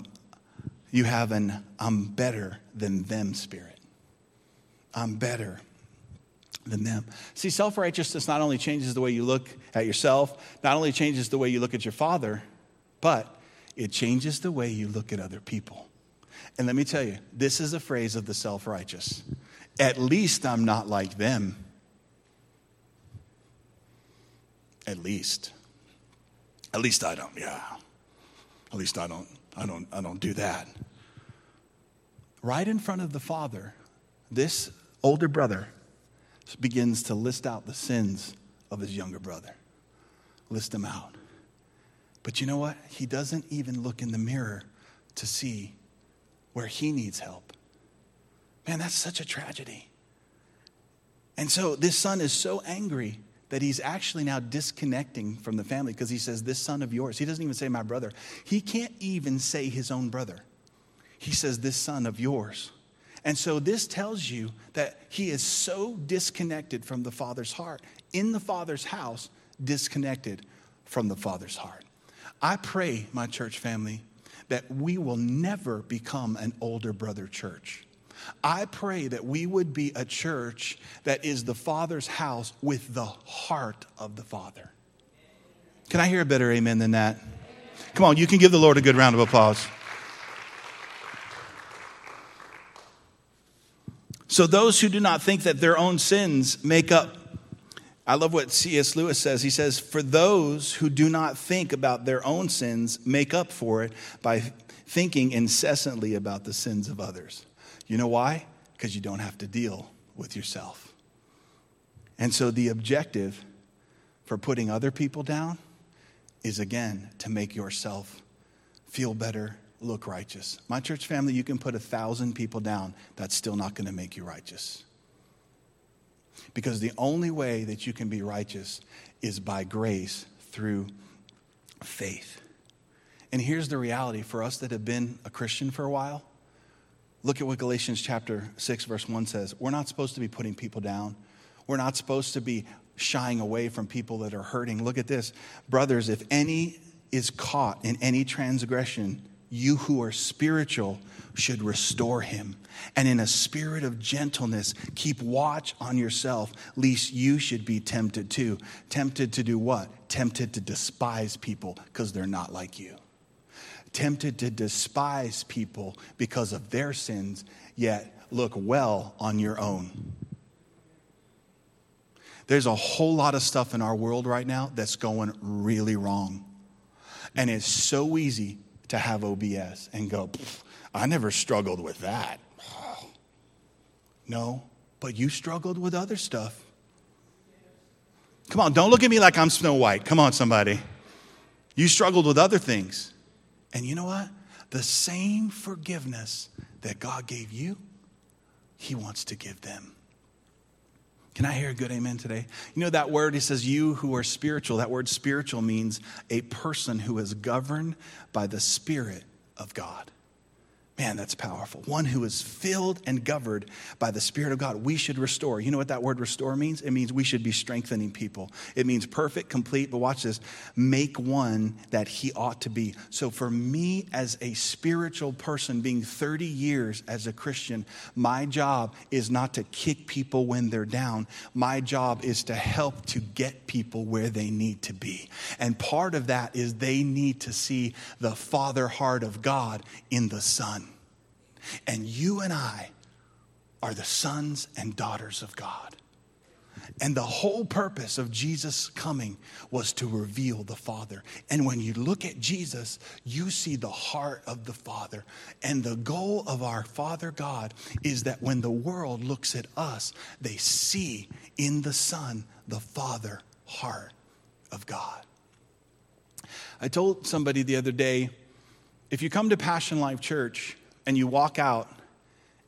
B: you have an I'm better than them spirit. I'm better than them. See, self righteousness not only changes the way you look at yourself, not only changes the way you look at your father, but it changes the way you look at other people. And let me tell you, this is a phrase of the self righteous. At least I'm not like them. At least. At least I don't, yeah. At least I don't, I don't, I don't do that. Right in front of the Father, this older brother begins to list out the sins of his younger brother. List them out. But you know what? He doesn't even look in the mirror to see where he needs help. Man, that's such a tragedy. And so this son is so angry that he's actually now disconnecting from the family because he says, This son of yours. He doesn't even say my brother. He can't even say his own brother. He says, This son of yours. And so this tells you that he is so disconnected from the Father's heart, in the Father's house, disconnected from the Father's heart. I pray, my church family, that we will never become an older brother church. I pray that we would be a church that is the Father's house with the heart of the Father. Can I hear a better amen than that? Come on, you can give the Lord a good round of applause. So those who do not think that their own sins make up I love what C.S. Lewis says. He says, For those who do not think about their own sins make up for it by thinking incessantly about the sins of others. You know why? Because you don't have to deal with yourself. And so the objective for putting other people down is again to make yourself feel better look righteous. My church family, you can put a thousand people down, that's still not going to make you righteous. Because the only way that you can be righteous is by grace through faith. And here's the reality for us that have been a Christian for a while. Look at what Galatians chapter 6, verse 1 says. We're not supposed to be putting people down. We're not supposed to be shying away from people that are hurting. Look at this. Brothers, if any is caught in any transgression, you who are spiritual should restore him. And in a spirit of gentleness, keep watch on yourself, lest you should be tempted too. Tempted to do what? Tempted to despise people because they're not like you. Tempted to despise people because of their sins, yet look well on your own. There's a whole lot of stuff in our world right now that's going really wrong. And it's so easy to have OBS and go, I never struggled with that. No, but you struggled with other stuff. Come on, don't look at me like I'm Snow White. Come on, somebody. You struggled with other things. And you know what? The same forgiveness that God gave you, He wants to give them. Can I hear a good amen today? You know that word, he says, you who are spiritual. That word spiritual means a person who is governed by the Spirit of God. Man, that's powerful. One who is filled and governed by the Spirit of God. We should restore. You know what that word restore means? It means we should be strengthening people. It means perfect, complete, but watch this make one that he ought to be. So, for me as a spiritual person, being 30 years as a Christian, my job is not to kick people when they're down. My job is to help to get people where they need to be. And part of that is they need to see the Father heart of God in the Son. And you and I are the sons and daughters of God. And the whole purpose of Jesus coming was to reveal the Father. And when you look at Jesus, you see the heart of the Father. And the goal of our Father God is that when the world looks at us, they see in the Son the Father heart of God. I told somebody the other day if you come to Passion Life Church and you walk out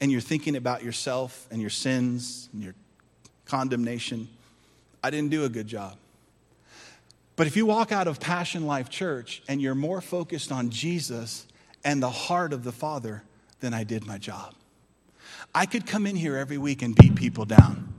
B: and you're thinking about yourself and your sins and your condemnation, I didn't do a good job. But if you walk out of Passion Life Church and you're more focused on Jesus and the heart of the Father, then I did my job. I could come in here every week and beat people down.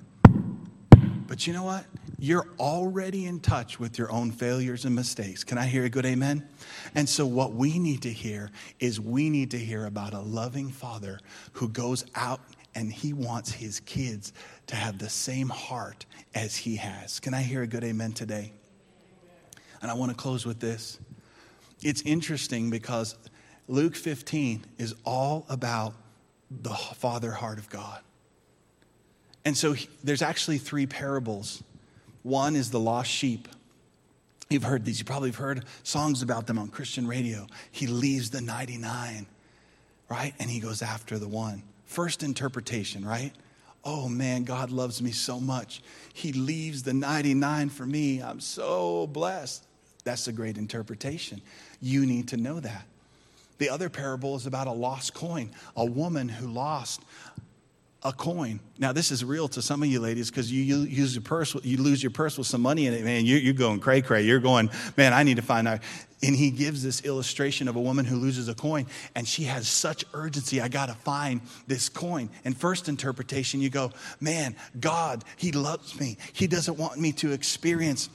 B: But you know what? You're already in touch with your own failures and mistakes. Can I hear a good amen? And so, what we need to hear is we need to hear about a loving father who goes out and he wants his kids to have the same heart as he has. Can I hear a good amen today? And I want to close with this. It's interesting because Luke 15 is all about the father heart of God. And so there's actually three parables. One is the lost sheep. You've heard these. You probably have heard songs about them on Christian radio. He leaves the 99, right? And he goes after the one. First interpretation, right? Oh man, God loves me so much. He leaves the 99 for me. I'm so blessed. That's a great interpretation. You need to know that. The other parable is about a lost coin, a woman who lost a coin. Now, this is real to some of you ladies because you, you, use your purse, you lose your purse with some money in it, man. You, you're going cray cray. You're going, man, I need to find out. And he gives this illustration of a woman who loses a coin, and she has such urgency. I got to find this coin. And first interpretation, you go, man, God, He loves me. He doesn't want me to experience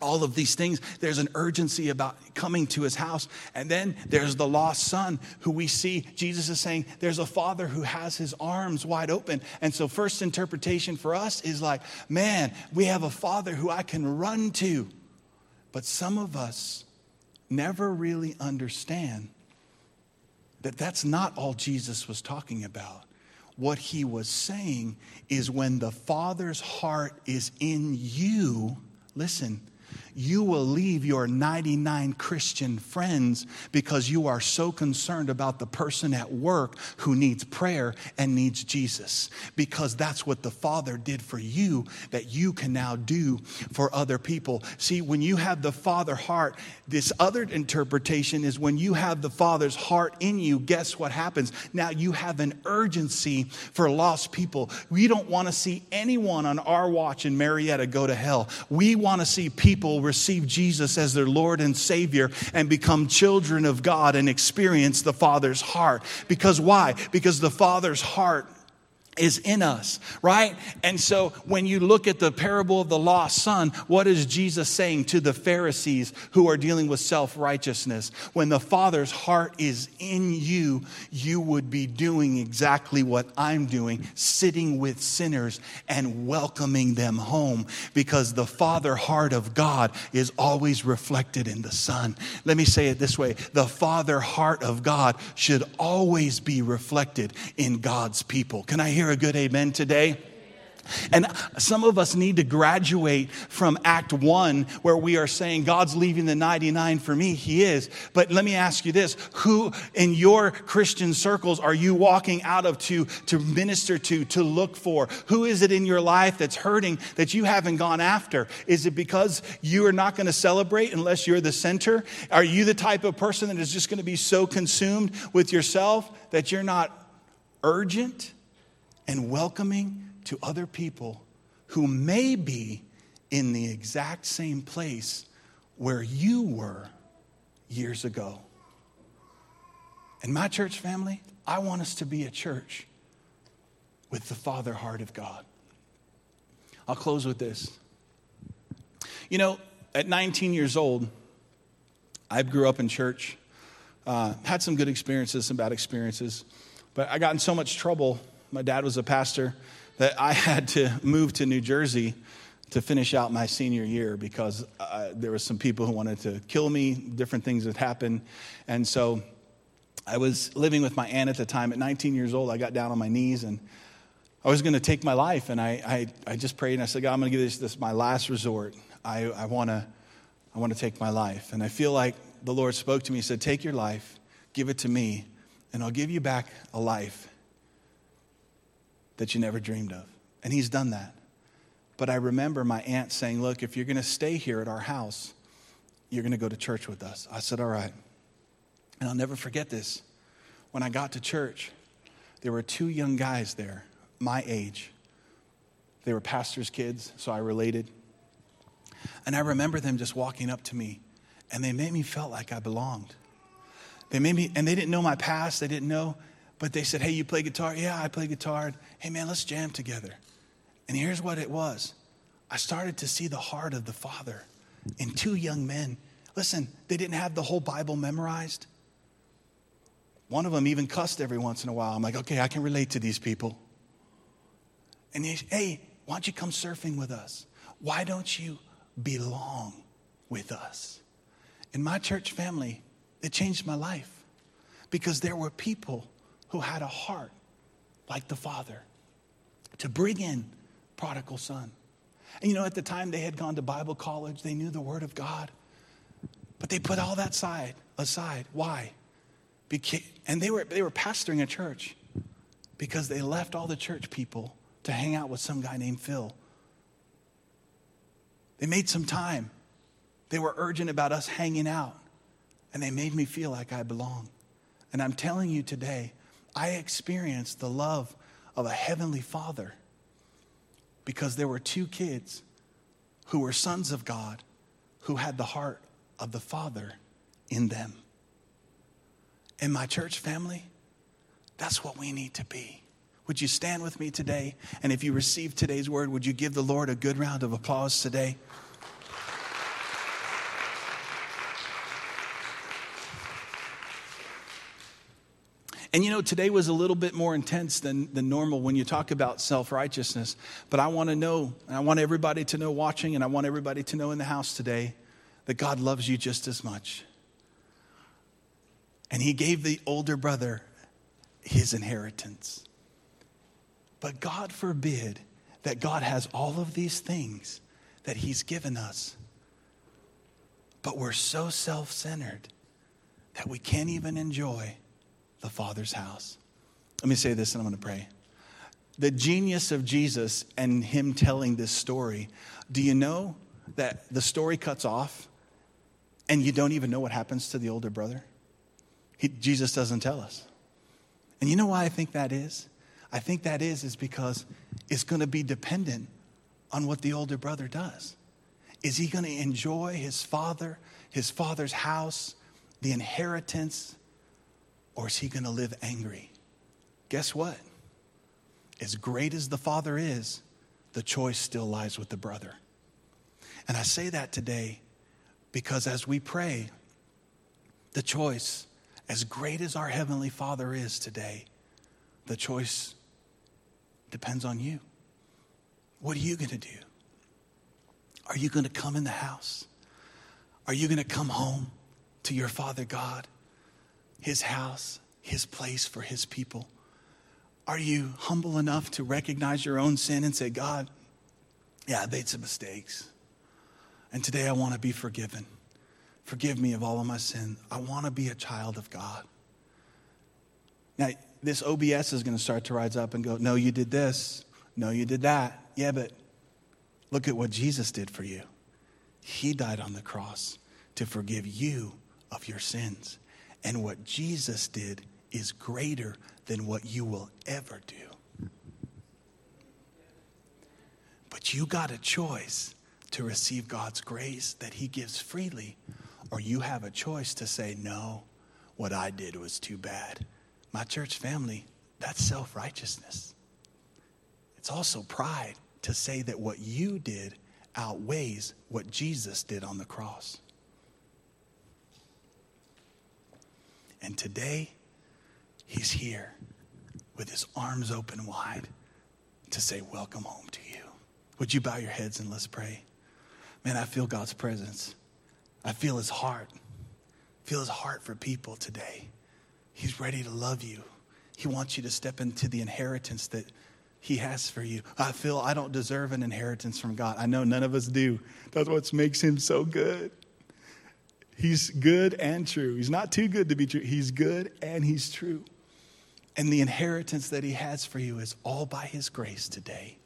B: all of these things. There's an urgency about coming to his house. And then there's the lost son who we see Jesus is saying there's a father who has his arms wide open. And so, first interpretation for us is like, man, we have a father who I can run to. But some of us never really understand that that's not all Jesus was talking about. What he was saying is when the father's heart is in you, listen, you will leave your 99 Christian friends because you are so concerned about the person at work who needs prayer and needs Jesus. Because that's what the Father did for you that you can now do for other people. See, when you have the Father heart, this other interpretation is when you have the Father's heart in you, guess what happens? Now you have an urgency for lost people. We don't want to see anyone on our watch in Marietta go to hell. We want to see people receive Jesus as their Lord and Savior and become children of God and experience the Father's heart. Because why? Because the Father's heart is in us, right? And so when you look at the parable of the lost son, what is Jesus saying to the Pharisees who are dealing with self righteousness? When the Father's heart is in you, you would be doing exactly what I'm doing, sitting with sinners and welcoming them home because the Father heart of God is always reflected in the Son. Let me say it this way the Father heart of God should always be reflected in God's people. Can I hear a good amen today? And some of us need to graduate from Act One, where we are saying, God's leaving the 99 for me. He is. But let me ask you this who in your Christian circles are you walking out of to, to minister to, to look for? Who is it in your life that's hurting that you haven't gone after? Is it because you are not going to celebrate unless you're the center? Are you the type of person that is just going to be so consumed with yourself that you're not urgent? And welcoming to other people who may be in the exact same place where you were years ago. And my church family, I want us to be a church with the Father heart of God. I'll close with this. You know, at 19 years old, I grew up in church, uh, had some good experiences, some bad experiences, but I got in so much trouble my dad was a pastor, that I <laughs> had to move to New Jersey to finish out my senior year because uh, there were some people who wanted to kill me, different things had happened. And so I was living with my aunt at the time. At 19 years old, I got down on my knees and I was going to take my life, and I, I, I, just prayed and I said, God, I'm going to give this, this my last resort. I, I want to I wanna take my life. And I feel like the Lord spoke to me. He said, Take your life, give it to me, and I'll give you back a life that you never dreamed of. And He's done that. But I remember my aunt saying, Look, if you're going to stay here at our house, you're going to go to church with us. I said, All right. And I'll never forget this. When I got to church, there were two young guys there my age. They were pastors' kids, so I related. And I remember them just walking up to me, and they made me feel like I belonged. They made me, and they didn't know my past, they didn't know, but they said, Hey, you play guitar? Yeah, I play guitar. Hey, man, let's jam together. And here's what it was I started to see the heart of the Father in two young men. Listen, they didn't have the whole Bible memorized. One of them even cussed every once in a while. I'm like, okay, I can relate to these people. And he, hey, why don't you come surfing with us? Why don't you belong with us? In my church family, it changed my life because there were people who had a heart like the Father to bring in prodigal son. And you know, at the time they had gone to Bible college, they knew the Word of God, but they put all that side aside. Why? Because, and they were, they were pastoring a church because they left all the church people to hang out with some guy named Phil. They made some time. They were urgent about us hanging out, and they made me feel like I belong. And I'm telling you today, I experienced the love of a heavenly father because there were two kids who were sons of God who had the heart of the Father in them. In my church family, that's what we need to be. Would you stand with me today? And if you receive today's word, would you give the Lord a good round of applause today? And you know, today was a little bit more intense than, than normal when you talk about self righteousness. But I want to know, and I want everybody to know watching, and I want everybody to know in the house today that God loves you just as much. And He gave the older brother his inheritance. But God forbid that God has all of these things that He's given us. But we're so self centered that we can't even enjoy the Father's house. Let me say this and I'm going to pray. The genius of Jesus and Him telling this story, do you know that the story cuts off and you don't even know what happens to the older brother? He, Jesus doesn't tell us. And you know why I think that is? I think that is is because it's going to be dependent on what the older brother does. Is he going to enjoy his father, his father's house, the inheritance, or is he going to live angry? Guess what? As great as the father is, the choice still lies with the brother. And I say that today because as we pray, the choice, as great as our Heavenly Father is today, the choice depends on you. What are you going to do? Are you going to come in the house? Are you going to come home to your Father God, His house, His place for His people? Are you humble enough to recognize your own sin and say, God, yeah, I made some mistakes. And today I want to be forgiven. Forgive me of all of my sin. I want to be a child of God. Now, this OBS is going to start to rise up and go, No, you did this. No, you did that. Yeah, but look at what Jesus did for you. He died on the cross to forgive you of your sins. And what Jesus did is greater than what you will ever do. But you got a choice to receive God's grace that He gives freely, or you have a choice to say, No, what I did was too bad. My church family, that's self righteousness. It's also pride to say that what you did outweighs what Jesus did on the cross. And today, he's here with his arms open wide to say, Welcome home to you. Would you bow your heads and let's pray? Man, I feel God's presence. I feel his heart. I feel his heart for people today. He's ready to love you. He wants you to step into the inheritance that, he has for you. I feel I don't deserve an inheritance from God. I know none of us do. That's what makes him so good. He's good and true. He's not too good to be true. He's good and he's true. And the inheritance that he has for you is all by his grace today.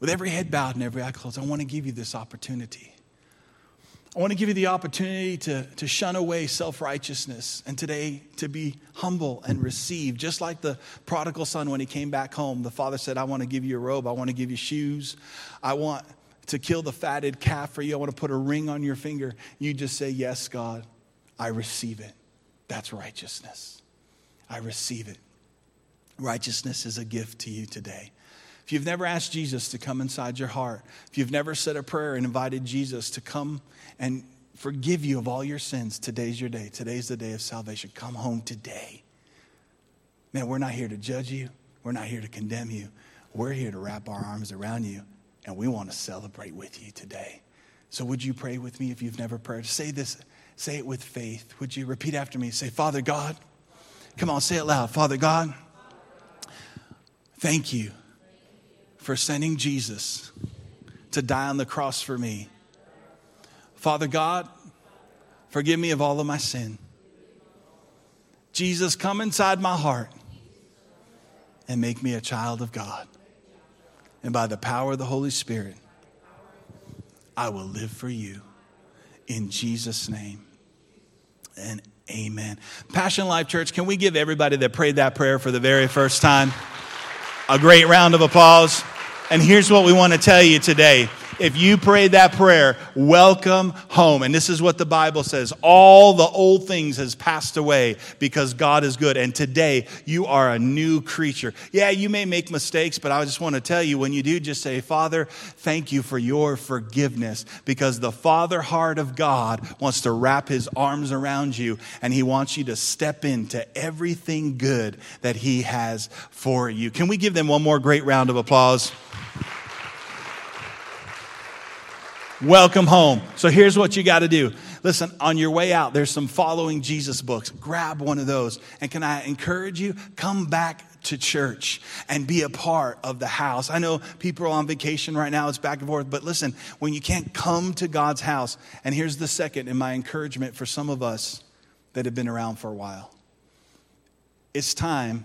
B: With every head bowed and every eye closed, I want to give you this opportunity. I want to give you the opportunity to, to shun away self righteousness and today to be humble and receive. Just like the prodigal son when he came back home, the father said, I want to give you a robe, I want to give you shoes, I want to kill the fatted calf for you, I want to put a ring on your finger. You just say, Yes, God, I receive it. That's righteousness. I receive it. Righteousness is a gift to you today. If you've never asked Jesus to come inside your heart, if you've never said a prayer and invited Jesus to come and forgive you of all your sins, today's your day. Today's the day of salvation. Come home today. Man, we're not here to judge you, we're not here to condemn you. We're here to wrap our arms around you, and we want to celebrate with you today. So, would you pray with me if you've never prayed? Say this, say it with faith. Would you repeat after me? Say, Father God, come on, say it loud. Father God, thank you for sending Jesus to die on the cross for me. Father God, forgive me of all of my sin. Jesus, come inside my heart and make me a child of God. And by the power of the Holy Spirit, I will live for you. In Jesus' name. And amen. Passion Life Church, can we give everybody that prayed that prayer for the very first time a great round of applause? And here's what we want to tell you today. If you prayed that prayer, welcome home. And this is what the Bible says. All the old things has passed away because God is good. And today you are a new creature. Yeah, you may make mistakes, but I just want to tell you when you do, just say, Father, thank you for your forgiveness because the Father heart of God wants to wrap his arms around you and he wants you to step into everything good that he has for you. Can we give them one more great round of applause? Welcome home. So here's what you got to do. Listen, on your way out, there's some following Jesus books. Grab one of those. And can I encourage you? Come back to church and be a part of the house. I know people are on vacation right now, it's back and forth, but listen, when you can't come to God's house, and here's the second in my encouragement for some of us that have been around for a while it's time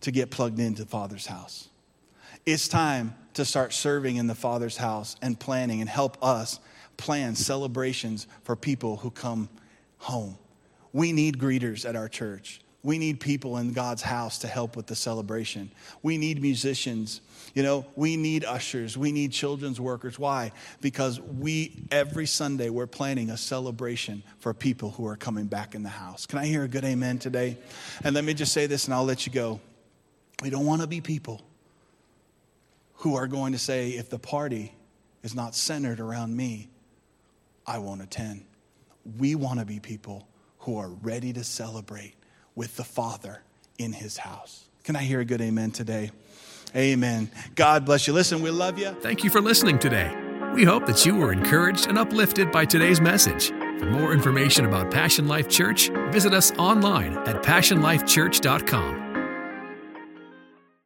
B: to get plugged into Father's house. It's time to start serving in the Father's house and planning and help us plan celebrations for people who come home. We need greeters at our church. We need people in God's house to help with the celebration. We need musicians. You know, we need ushers. We need children's workers. Why? Because we, every Sunday, we're planning a celebration for people who are coming back in the house. Can I hear a good amen today? And let me just say this and I'll let you go. We don't want to be people who are going to say, if the party is not centered around me, I won't attend. We want to be people who are ready to celebrate with the Father in his house. Can I hear a good amen today? Amen. God bless you. Listen, we love you.
A: Thank you for listening today. We hope that you were encouraged and uplifted by today's message. For more information about Passion Life Church, visit us online at passionlifechurch.com.